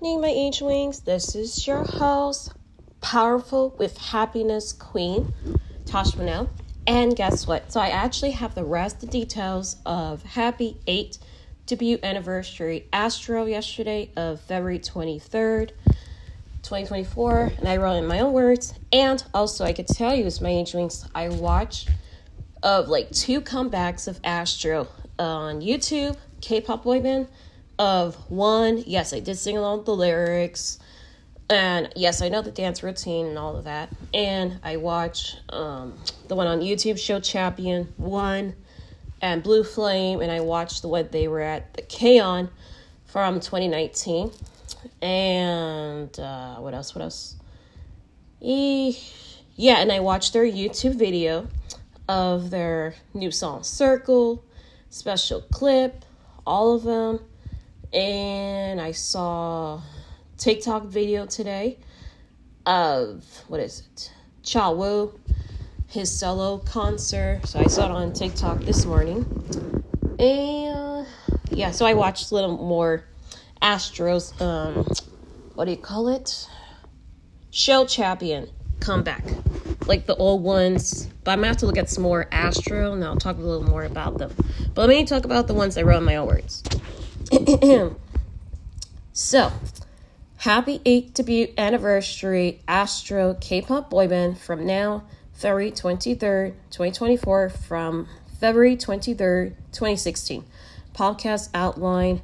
Name my angel wings. This is your host, powerful with happiness queen, Tasha Monell. And guess what? So I actually have the rest of the details of Happy 8 debut anniversary Astro yesterday of February 23rd, 2024. And I wrote in my own words. And also I could tell you as my angel wings, I watched of like two comebacks of Astro on YouTube, K-pop boy band of one, yes, I did sing along with the lyrics. And yes, I know the dance routine and all of that. And I watch um, the one on YouTube, Show Champion 1 and Blue Flame. And I watched the one they were at the KCON from 2019. And uh, what else? What else? E- yeah, and I watched their YouTube video of their new song, Circle, special clip, all of them and I saw TikTok video today of what is it? Cha Wu, his solo concert. So I saw it on TikTok this morning. And yeah, so I watched a little more Astros um what do you call it? Show champion comeback. Like the old ones. But I'm gonna have to look at some more Astro and I'll talk a little more about them. But let me talk about the ones I wrote in my own words. so, happy 8th debut anniversary Astro K-pop boyband from now February 23rd, 2024 from February 23rd, 2016. Podcast outline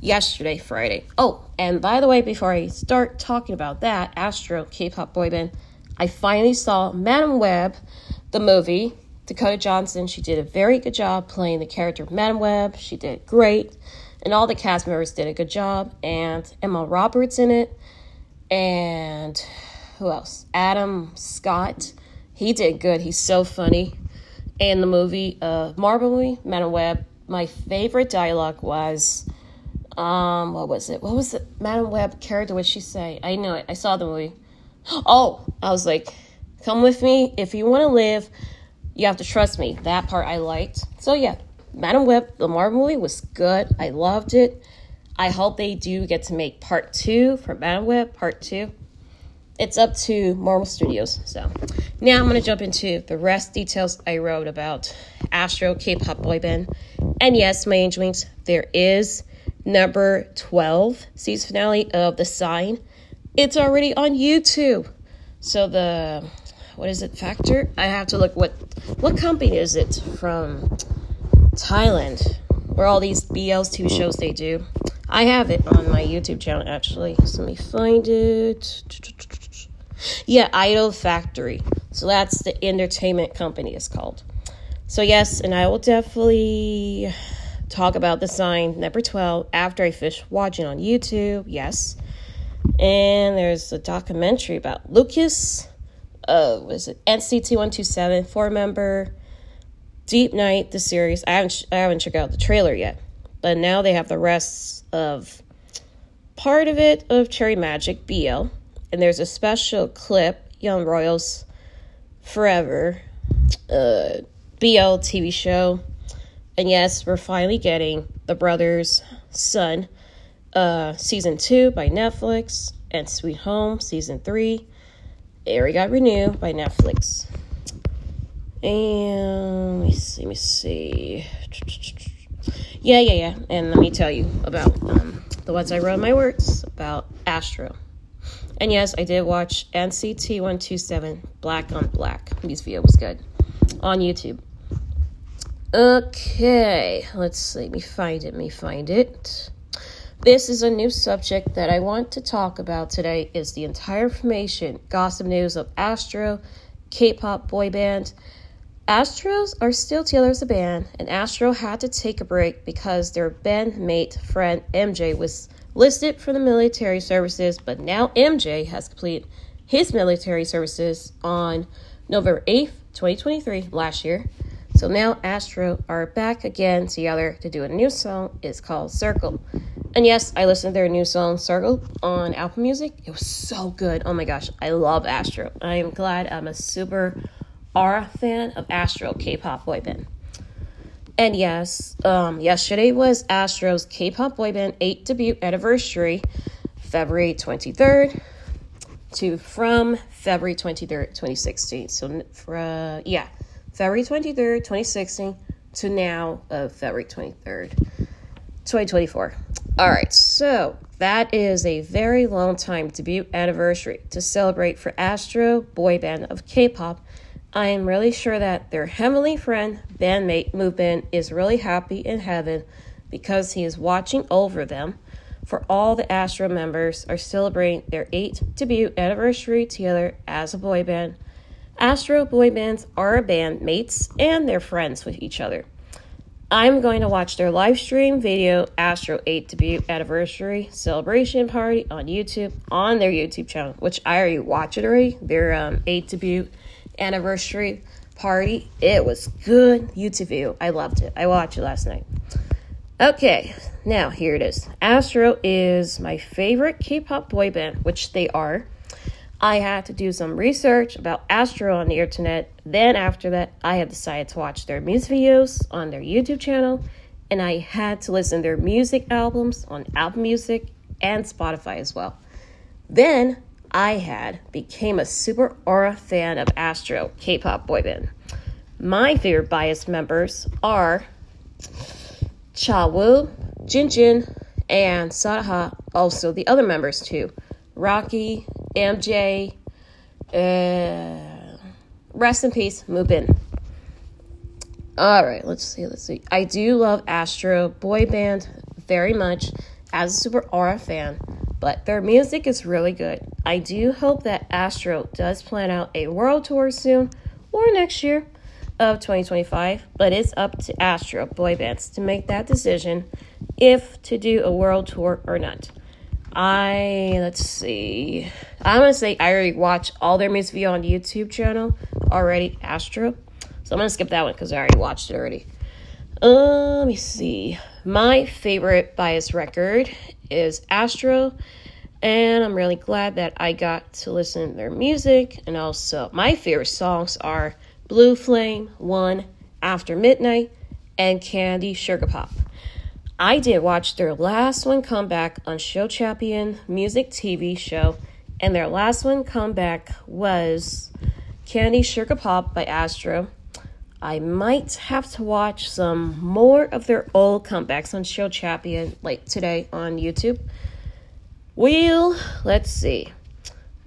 yesterday, Friday. Oh, and by the way, before I start talking about that, Astro K-pop boyband, I finally saw Madame Web, the movie. Dakota Johnson, she did a very good job playing the character Madame Web. She did great and all the cast members did a good job. And Emma Roberts in it, and who else? Adam Scott. He did good. He's so funny. And the movie, uh, Marvel movie, Web. My favorite dialogue was, um, what was it? What was it? Madame Web character? What she say? I know it. I saw the movie. Oh, I was like, come with me. If you want to live, you have to trust me. That part I liked. So yeah, Madame Web, the Marvel movie was good. I loved it. I hope they do get to make part two for Madame Web, part two. It's up to Marvel Studios. So now I'm going to jump into the rest details I wrote about Astro K-pop boy band. And yes, my angel wings, there is number 12 season finale of The Sign. It's already on YouTube. So the what is it factor? I have to look what what company is it from Thailand, where all these BLs TV shows they do. I have it on my YouTube channel actually. So let me find it. Yeah, Idol Factory. So that's the entertainment company it's called. So yes, and I will definitely talk about the sign number 12 after I finish watching on YouTube. Yes. And there's a documentary about Lucas. Uh, was it NCT 127, four member Deep Night, the series. I haven't I haven't checked out the trailer yet, but now they have the rest of part of it of Cherry Magic BL, and there's a special clip Young Royals Forever uh, BL TV show, and yes, we're finally getting the Brothers Sun uh, season two by Netflix and Sweet Home season three. It got renewed by Netflix. And let me see, let me see. Yeah, yeah, yeah. And let me tell you about um, the ones I wrote my words about Astro. And yes, I did watch NCT 127 Black on Black. This video was good on YouTube. Okay, let's see. Let me find it. Let me find it. This is a new subject that I want to talk about today. Is the entire information, gossip news of Astro, K-pop boy band, Astros are still together as a band, and Astro had to take a break because their bandmate friend MJ was listed for the military services, but now MJ has completed his military services on November 8th, 2023, last year. So now Astro are back again together to do a new song. It's called Circle. And yes, I listened to their new song Circle on Apple Music. It was so good. Oh my gosh, I love Astro. I am glad I'm a super are a fan of Astro K-pop boyband. And yes, um, yesterday was Astro's K-pop boyband 8 debut anniversary, February 23rd to from February 23rd, 2016. So, uh, yeah, February 23rd, 2016 to now of February 23rd, 2024. All right, so that is a very long time debut anniversary to celebrate for Astro boy band of K-pop. I am really sure that their heavenly friend, bandmate Mubin, is really happy in heaven because he is watching over them. For all the Astro members are celebrating their eighth debut anniversary together as a boy band. Astro boy bands are band mates and they're friends with each other. I'm going to watch their live stream video Astro 8 debut anniversary celebration party on YouTube on their YouTube channel, which I already watch it already. Their um, 8 debut anniversary party. It was good YouTube video. I loved it. I watched it last night. Okay, now here it is. Astro is my favorite K-pop boy band, which they are. I had to do some research about Astro on the internet. Then, after that, I had decided to watch their music videos on their YouTube channel, and I had to listen to their music albums on Apple Music and Spotify as well. Then, I had became a super Aroha fan of Astro K-pop boy band. My favorite bias members are Chawu, Jinjin, and Sadaha. Also, the other members too: Rocky, MJ, uh, rest in peace, Mubin. All right, let's see. Let's see. I do love Astro boy band very much as a Super Aroha fan, but their music is really good. I do hope that Astro does plan out a world tour soon or next year of 2025, but it's up to Astro boy bands to make that decision if to do a world tour or not. I let's see. I'm gonna say I already watched all their music video on YouTube channel already, Astro. So I'm gonna skip that one because I already watched it already. Uh, let me see. My favorite bias record is Astro, and I'm really glad that I got to listen to their music. And also, my favorite songs are Blue Flame, One, After Midnight, and Candy Sugar Pop. I did watch their last one come back on Show Champion Music TV show, and their last one come back was Candy Sugar Pop by Astro. I might have to watch some more of their old comebacks on Show Champion like today on YouTube. Well, let's see.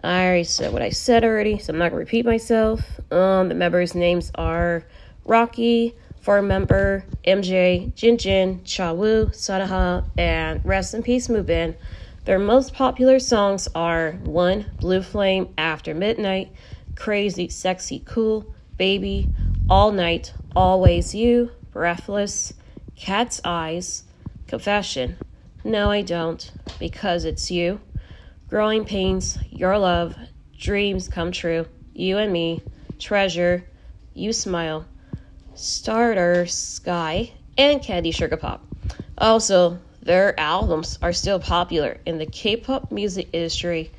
I already said what I said already, so I'm not gonna repeat myself. Um, the members' names are Rocky, for member MJ, Jinjin, Chawu, Sadaha, and Rest in Peace Mubin. Their most popular songs are 1. Blue Flame After Midnight, Crazy, Sexy, Cool, Baby, All Night, Always You, Breathless, Cat's Eyes, Confession, No I Don't, Because It's You, Growing Pains, Your Love, Dreams Come True, You and Me, Treasure, You Smile, Starter Sky, and Candy Sugar Pop. Also, their albums are still popular in the K pop music industry,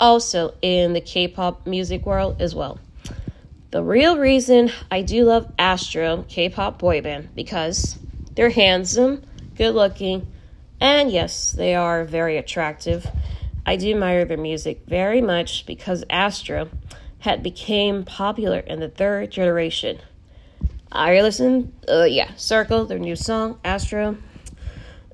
also in the K pop music world as well. The real reason I do love Astro K pop boy band because they're handsome, good looking, and yes, they are very attractive. I do admire their music very much because Astro had became popular in the third generation I listened. Uh, yeah, Circle, their new song, Astro.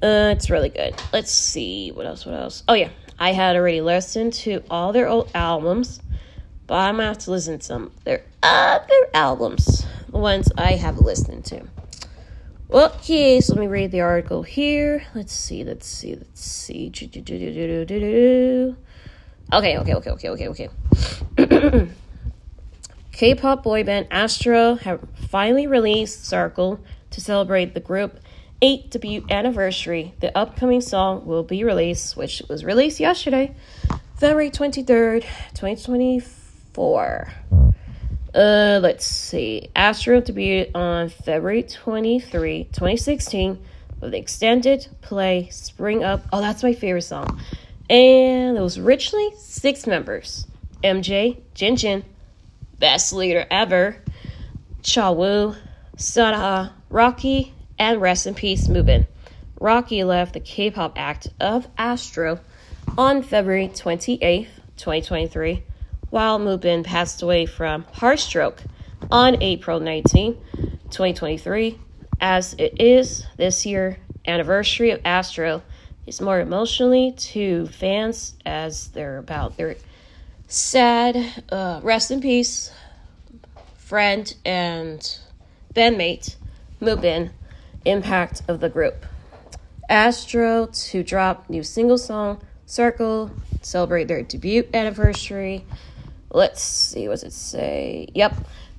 Uh, it's really good. Let's see what else. What else? Oh yeah, I had already listened to all their old albums, but I'm gonna have to listen to some their other albums, the ones I have listened to. Okay, so let me read the article here. Let's see. Let's see. Let's see. Okay, okay, okay, okay, okay, okay. K pop boy band Astro have finally released Circle to celebrate the group 8th debut anniversary. The upcoming song will be released, which was released yesterday, February 23rd, 2024. Uh, let's see. Astro debuted on February 23, 2016 with the extended play Spring Up. Oh, that's my favorite song. And it was originally six members MJ, Jin Jin, best leader ever, Chawu, Sadaha, Rocky, and rest in peace Mubin. Rocky left the K-pop act of Astro on February 28th, 2023, while Mubin passed away from heart stroke on April 19, 2023. As it is this year anniversary of Astro is more emotionally to fans as they're about their sad uh, rest in peace friend and bandmate Mubin impact of the group. Astro to drop new single song Circle celebrate their debut anniversary. Let's see, what's it say? Yep.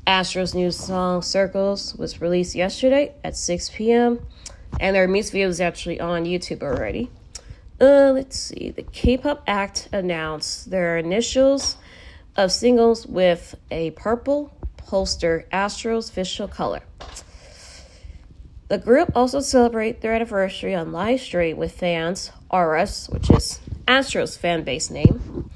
Astro's new song Circles was released yesterday at 6 p.m. and their music video is actually on YouTube already. Uh, let's see. The K-pop act announced their initials of singles with a purple poster, Astro's official color. The group also celebrate their anniversary on live stream with fans, RS, which is Astro's fan base name.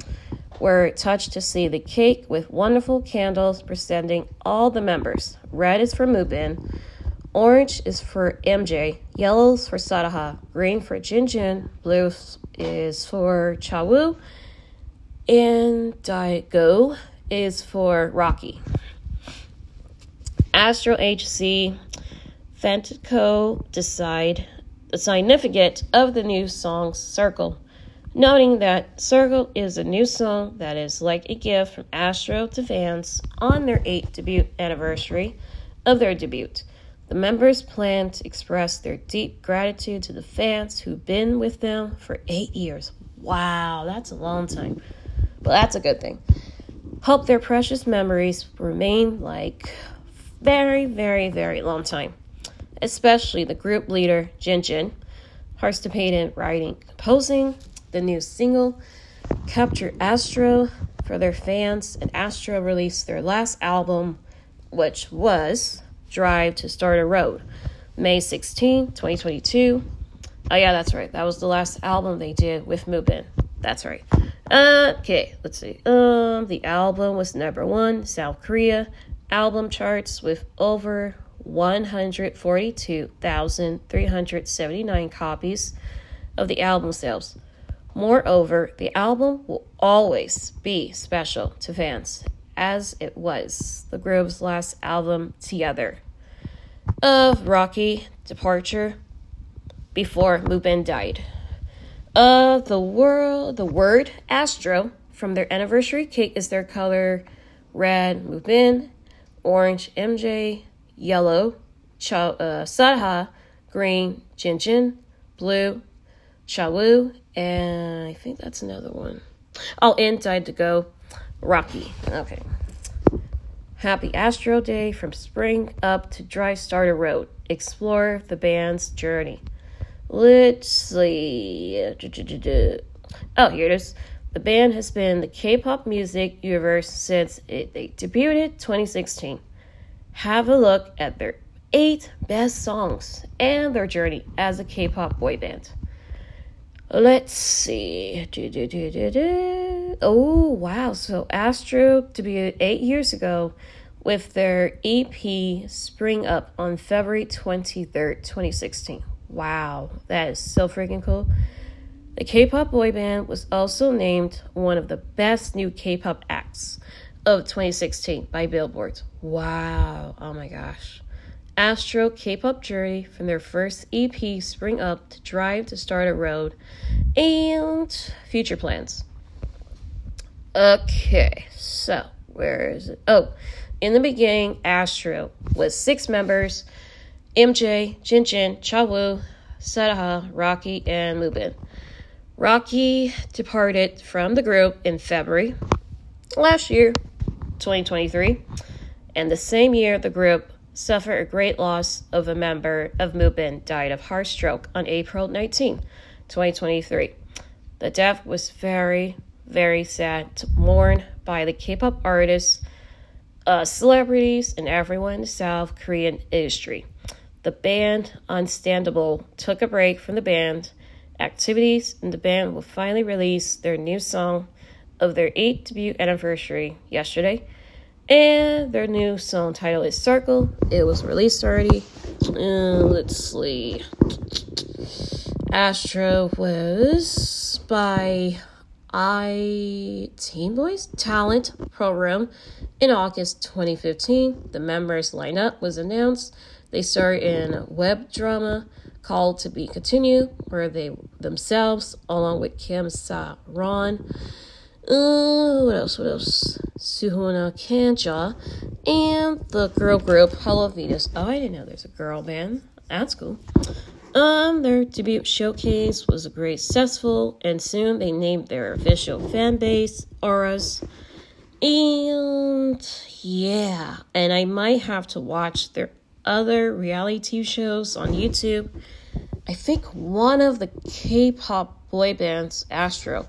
We're touched to see the cake with wonderful candles presenting all the members. Red is for Mubin, orange is for MJ, yellows for Sadaha, green for Jinjin, blue is for Chawu, and Daigo is for Rocky. Astro HC Fantico decide the significance of the new song Circle, noting that Circle is a new song that is like a gift from Astro to fans on their 8th debut anniversary of their debut. The members plan to express their deep gratitude to the fans who've been with them for eight years. Wow, that's a long time. But that's a good thing. Hope their precious memories remain like very, very, very long time especially the group leader, Jin Jin, participated writing, composing the new single, Capture Astro, for their fans, and Astro released their last album, which was Drive to Start a Road, May 16, 2022. Oh, yeah, that's right. That was the last album they did with Mubin. That's right. Okay, let's see. Um, the album was number one, South Korea album charts with over 142,379 copies of the album sales. Moreover, the album will always be special to fans, as it was the group's last album together. Of Rocky departure before Mubin died. Uh, the world, the word Astro from their anniversary cake is their color red Mubin, orange MJ, yellow, Cha, uh, Sadha, green, Jinjin, blue, Chawu, and I think that's another one. Oh, and died to go, Rocky. Okay. Happy Astro Day from spring up to dry starter road. Explore the band's journey. Let's see. Oh, here it is. The band has been the K-pop music universe since it, they debuted 2016 have a look at their eight best songs and their journey as a K pop boy band. Let's see. Oh, wow. So Astro debuted eight years ago with their EP Spring Up on February 23rd, 2016. Wow, that is so freaking cool. The K pop boy band was also named one of the best new K pop acts of 2016 by Billboard. Wow. Oh my gosh. Astro K-pop journey from their first EP Spring Up to Drive to Start a Road and future plans. Okay, so where is it? Oh, in the beginning, Astro was six members MJ, Jinjin, Chawu, Sadaha, Rocky, and Mubin. Rocky departed from the group in February last year 2023. And the same year, the group suffered a great loss of a member of Mubin died of heart stroke on April 19, 2023. The death was very, very sad to mourn by the K-pop artists, uh, celebrities, and everyone in the South Korean industry. The band Unstandable took a break from the band activities, and the band will finally release their new song of their 8th debut anniversary yesterday. And their new song title is Circle. It was released already. Uh, let's see. Astro was by I Teen Boys Talent Program in August 2015. The members lineup was announced. They star in web drama called To Be Continued, where they themselves, along with Kim Sa Ron, uh, what else? What else? Suhuna Kanja and the girl group Hello Venus. Oh, I didn't know there's a girl band. That's cool. Um, their debut showcase was a great successful, and soon they named their official fan base Auras. And yeah, and I might have to watch their other reality shows on YouTube. I think one of the K-pop boy bands, Astro,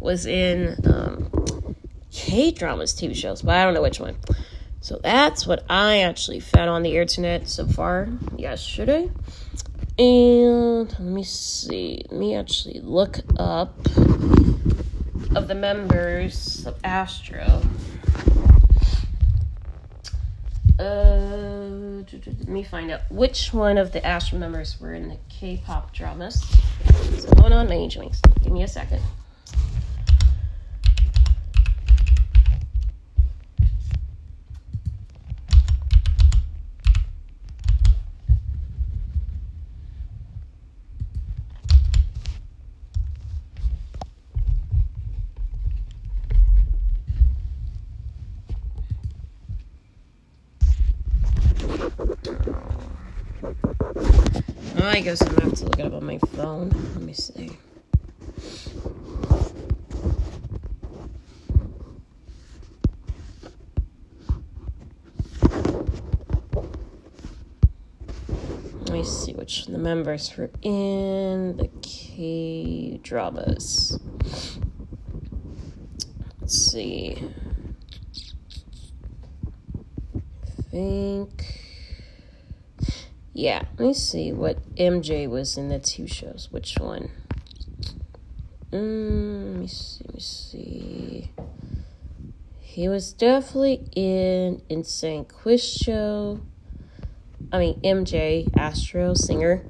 was in um, K dramas TV shows, but I don't know which one. So that's what I actually found on the internet so far yesterday. And let me see. Let me actually look up of the members of Astro. Uh, let me find out which one of the Astro members were in the K-pop dramas. So hold on, my angel wings. Give me a second. I guess I'm gonna have to look it up on my phone. Let me see. Let me see which the members were in the K dramas. Let's see. I think. Yeah, let me see what MJ was in the two shows. Which one? Mm, let me see. Let me see. He was definitely in Insane Quiz Show. I mean, MJ, Astro, singer,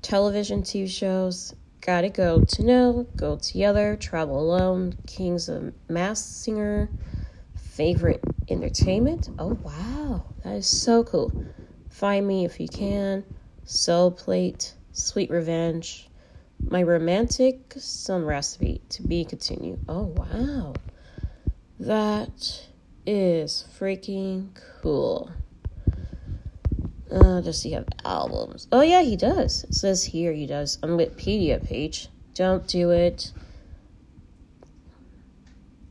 television TV shows. Gotta go to know, go together, travel alone, Kings of Mass Singer, favorite entertainment. Oh wow, that is so cool. Find Me If You Can, Soul Plate, Sweet Revenge, My Romantic Sun Recipe to be continued. Oh, wow. That is freaking cool. Uh, does he have albums? Oh, yeah, he does. It says here he does. On Wikipedia page. Don't do it.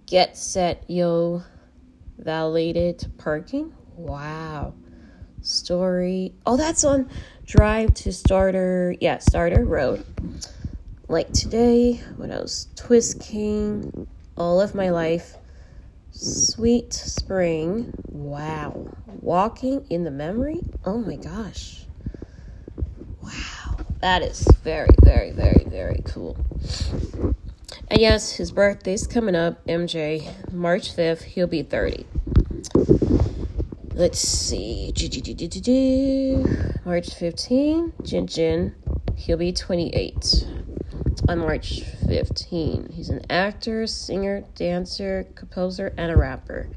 Get set, yo. Validated parking? Wow story. Oh, that's on Drive to Starter. Yeah, Starter Road. Like today, what else? Twist King, All of My Life, Sweet Spring. Wow. Walking in the Memory. Oh my gosh. Wow. That is very, very, very, very cool. And yes, his birthday's coming up, MJ, March 5th. He'll be 30. Let's see. March 15, Jin Jin. He'll be 28 on March 15. He's an actor, singer, dancer, composer, and a rapper.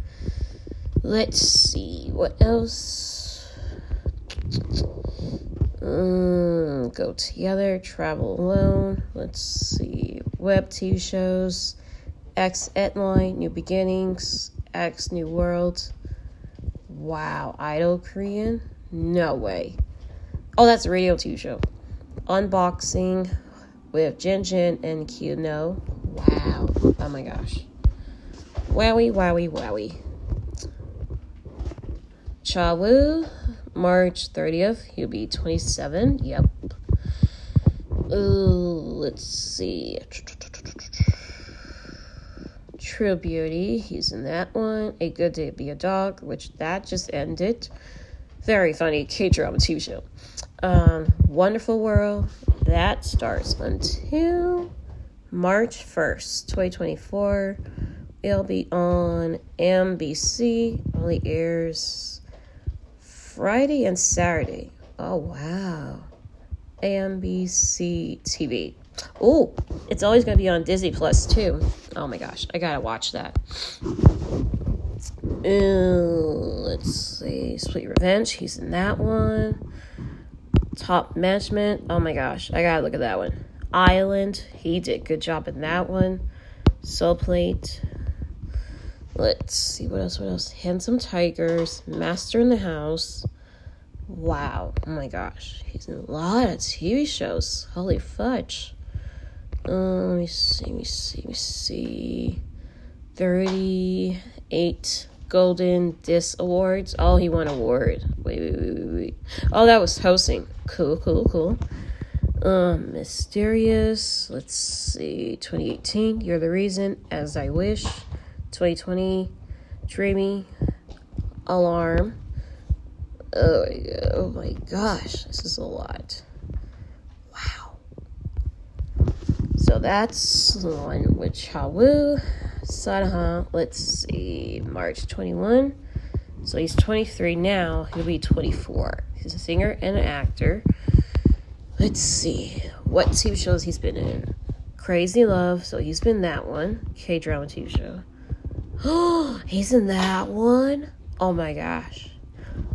Let's see. What else? Mm, go together, travel alone. Let's see. Web TV shows. X Edline, New Beginnings. X New World. Wow, Idol Korean? No way. Oh, that's a radio TV show. Unboxing with Jin Jin and Kino. Wow. Oh my gosh. Wowie, wowie, wowie. Chawu, March 30th. He'll be 27. Yep. Ooh, let's see. True Beauty, he's in that one. A Good Day to Be a Dog, which that just ended. Very funny K drama TV show. Um, Wonderful World, that starts until March 1st, 2024. It'll be on MBC, only airs Friday and Saturday. Oh, wow. AMBC TV. Oh, it's always going to be on Disney Plus too. Oh my gosh, I gotta watch that. Let's see, Sweet Revenge. He's in that one. Top Management. Oh my gosh, I gotta look at that one. Island. He did good job in that one. Soul Plate. Let's see what else. What else? Handsome Tigers. Master in the House. Wow. Oh my gosh. He's in a lot of TV shows. Holy fudge. Uh, let me see. Let me see. Let me see. 38 Golden Disc Awards. Oh, he won award. Wait, wait, wait, wait, wait. Oh, that was hosting. Cool, cool, cool. Um, Mysterious. Let's see. 2018. You're the reason. As I wish. 2020. Dreamy. Alarm. Oh oh my gosh, this is a lot. Wow. So that's one with Chawu. Sadaha, let's see, March 21. So he's 23 now. He'll be 24. He's a singer and an actor. Let's see what TV shows he's been in. Crazy Love, so he's been that one. K drama TV show. Oh, he's in that one. Oh my gosh.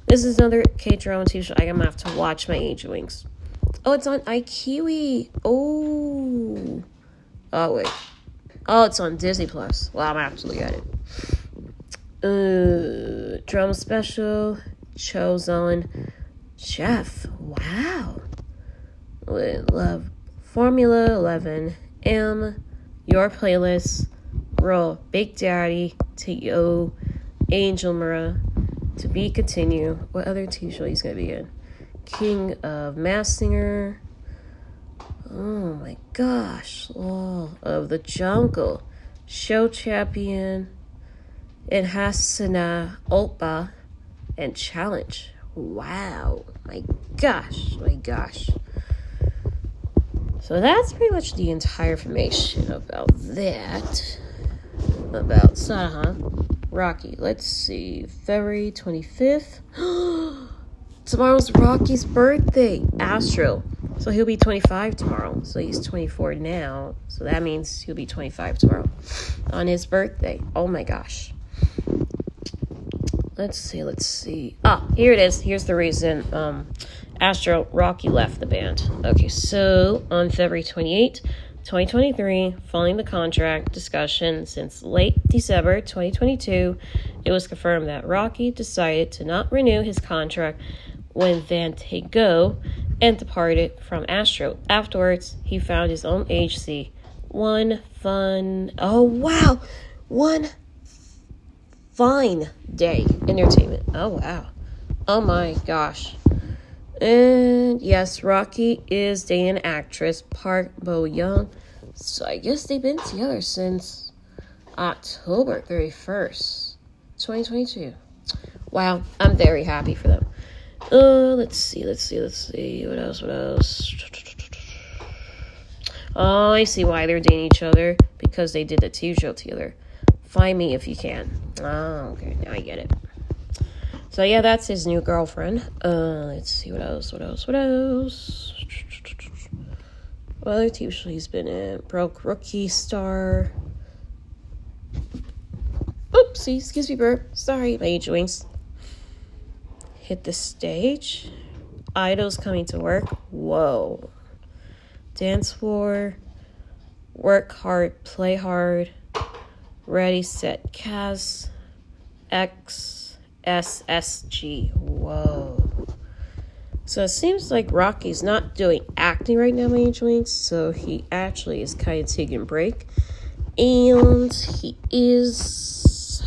This is another K drama TV show. I'm gonna have to watch my Angel Wings. Oh, it's on iKiwi. Oh. Oh wait. Oh, it's on Disney Plus. Well, I'm actually at it. Uh, drama special, Chosen Chef. Wow. Love, Formula 11, M, Your Playlist, Roll, Big Daddy, T.O., Angel Mara, To Be Continue. What other TV show he's gonna be in? King of Mass Singer. Oh my gosh. Law of the Jungle. Show Champion. And Hasana Oppa. And Challenge. Wow. My gosh. My gosh. So that's pretty much the entire information about that. About Sadaha. Rocky. Let's see. February 25th. Tomorrow's Rocky's birthday. Astro. So he'll be 25 tomorrow. So he's 24 now. So that means he'll be 25 tomorrow on his birthday. Oh my gosh. Let's see, let's see. Ah, here it is. Here's the reason um, Astro Rocky left the band. Okay, so on February 28, 2023, following the contract discussion since late December 2022, it was confirmed that Rocky decided to not renew his contract when Van Go and departed from Astro. Afterwards, he found his own agency. One fun, oh wow, one fine day entertainment. Oh wow, oh my gosh. And yes, Rocky is dating actress Park Bo Young. So I guess they've been together since October 31st, 2022. Wow, I'm very happy for them. Uh, let's see, let's see, let's see. What else? What else? Oh, I see why they're dating each other because they did the TV show together. Find me if you can. Oh, okay, now I get it. So yeah, that's his new girlfriend. Uh, let's see what else. What else? What else? What other TV show he's been in? Broke Rookie Star. Oopsie, excuse me, burp. Sorry, my age wings hit the stage. Idols coming to work. Whoa. Dance floor. Work hard, play hard. Ready, set, cast. X S S G. Whoa. So it seems like Rocky's not doing acting right now, my Angel wings. So he actually is kind of taking a break. And he is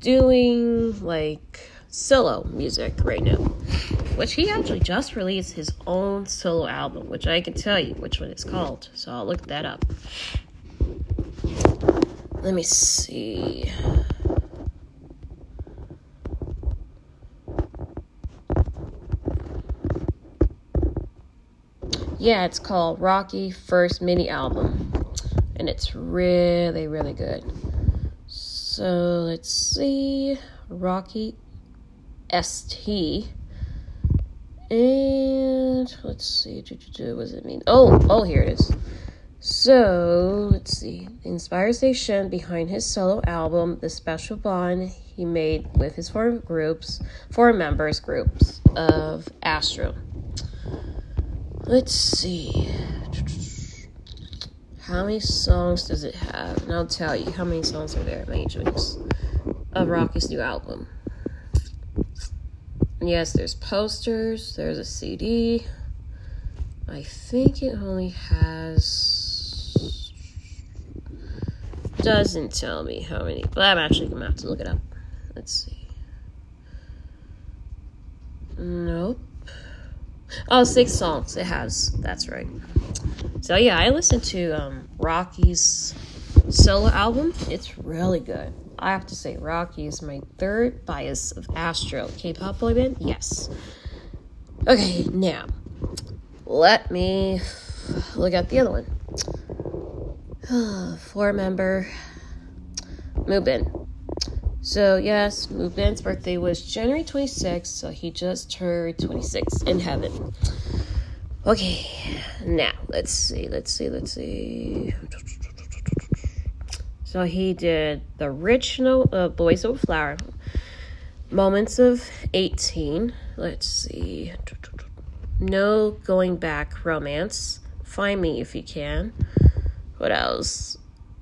doing like solo music right now, which he actually just released his own solo album, which I can tell you which one it's called. So I'll look that up. Let me see. Yeah, it's called Rocky First Mini Album. And it's really, really good. So let's see. Rocky ST. And let's see, what does it mean? Oh, oh, here it is. So let's see. The inspiration behind his solo album, the special bond he made with his four groups, four members groups of Astro. Let's see. How many songs does it have? And I'll tell you how many songs are there, my Matrix, of Rocky's new album. Yes, there's posters, there's a CD. I think it only has doesn't tell me how many, but I'm actually gonna have to look it up. Let's see. Nope. Oh, six songs. It has. That's right. So yeah, I listened to um, Rocky's solo album. It's really good. I have to say, Rocky is my third bias of Astro K-pop boy band. Yes. Okay, now let me look at the other one. Four member Moobin. So, yes, Moobin's birthday was January 26th, so he just turned 26 in heaven. Okay, now let's see, let's see, let's see. So he did the original uh, Boys Over Flower, Moments of 18. Let's see. No Going Back Romance. Find Me If You Can. What else?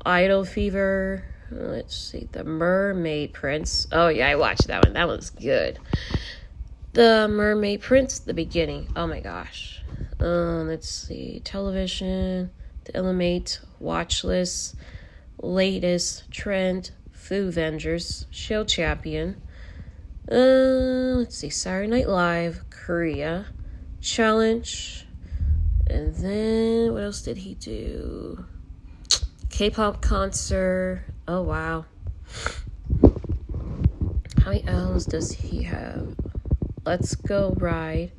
Idol Fever. Let's see. The Mermaid Prince. Oh, yeah, I watched that one. That was good. The Mermaid Prince, the beginning. Oh my gosh. Um, let's see. Television, The Element, Watch List, Latest Trend, Foo Vengers, Show Champion. Uh, let's see. Saturday Night Live, Korea, Challenge. And then what else did he do? K-pop concert. Oh wow. How many albums does he have? Let's Go Ride,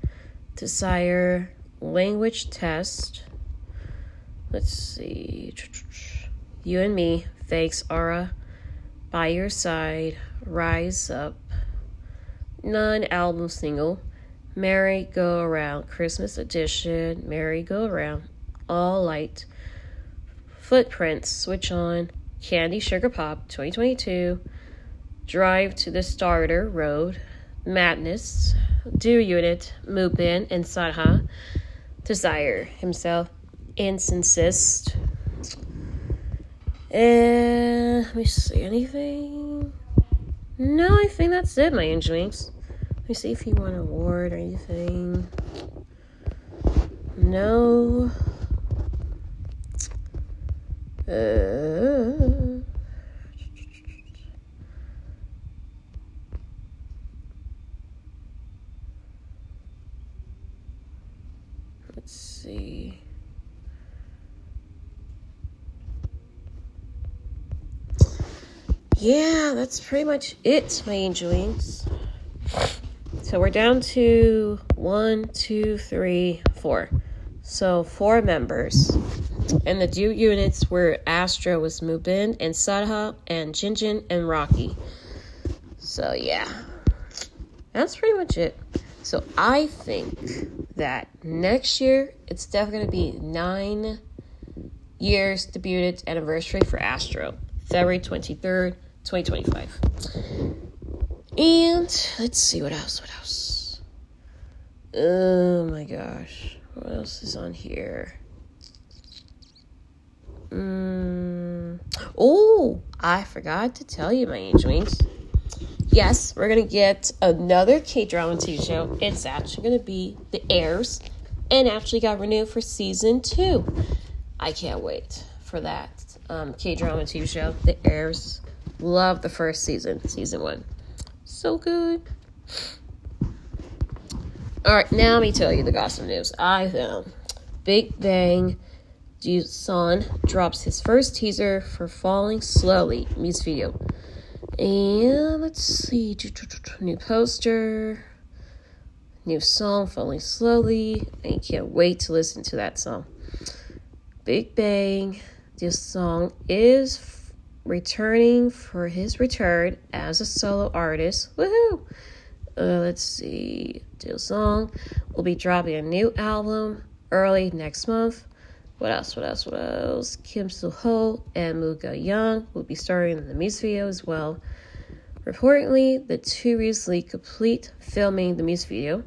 Desire, Language Test. Let's see. You and Me, Thanks AROHA, By Your Side, Rise Up, non album single, Merry Go Around, Christmas Edition, Merry Go Around, All Light, Footprints, Switch On, Candy Sugar Pop 2022, Drive to the Starter Road, Madness, Do Unit, Moopin, and Sadha, Desire himself, Insist. And let me see anything. No, I think that's it, my wings. Let me see if he won an award or anything. No. Uh, let's see. Yeah, that's pretty much it, my angel wings. So we're down to one, two, three, four. So four members. And the two units were Astro was Mubin and Sadha and Jinjin and Rocky. So yeah. That's pretty much it. So I think that next year it's definitely gonna be nine years debuted anniversary for Astro. February 23rd, 2025. And let's see what else, what else. Oh my gosh. What else is on here? Mm. Oh, I forgot to tell you, my angel wings. Yes, we're gonna get another K drama TV show. It's actually gonna be The Heirs, and actually got renewed for season two. I can't wait for that um, K drama TV show, The Heirs. Love the first season, season one, so good. All right, now let me tell you the gossip news. I found Big Bang Son drops his first teaser for Falling Slowly music video. And let's see, new poster, new song, Falling Slowly. I can't wait to listen to that song. Big Bang, this song is returning for his return as a solo artist. Woohoo! Uh, let's see. Daesung will be dropping a new album early next month. What else? What else? What else? Kim Soo Ho and Muga Young will be starring in the music video as well. Reportedly, the two recently complete filming the music video.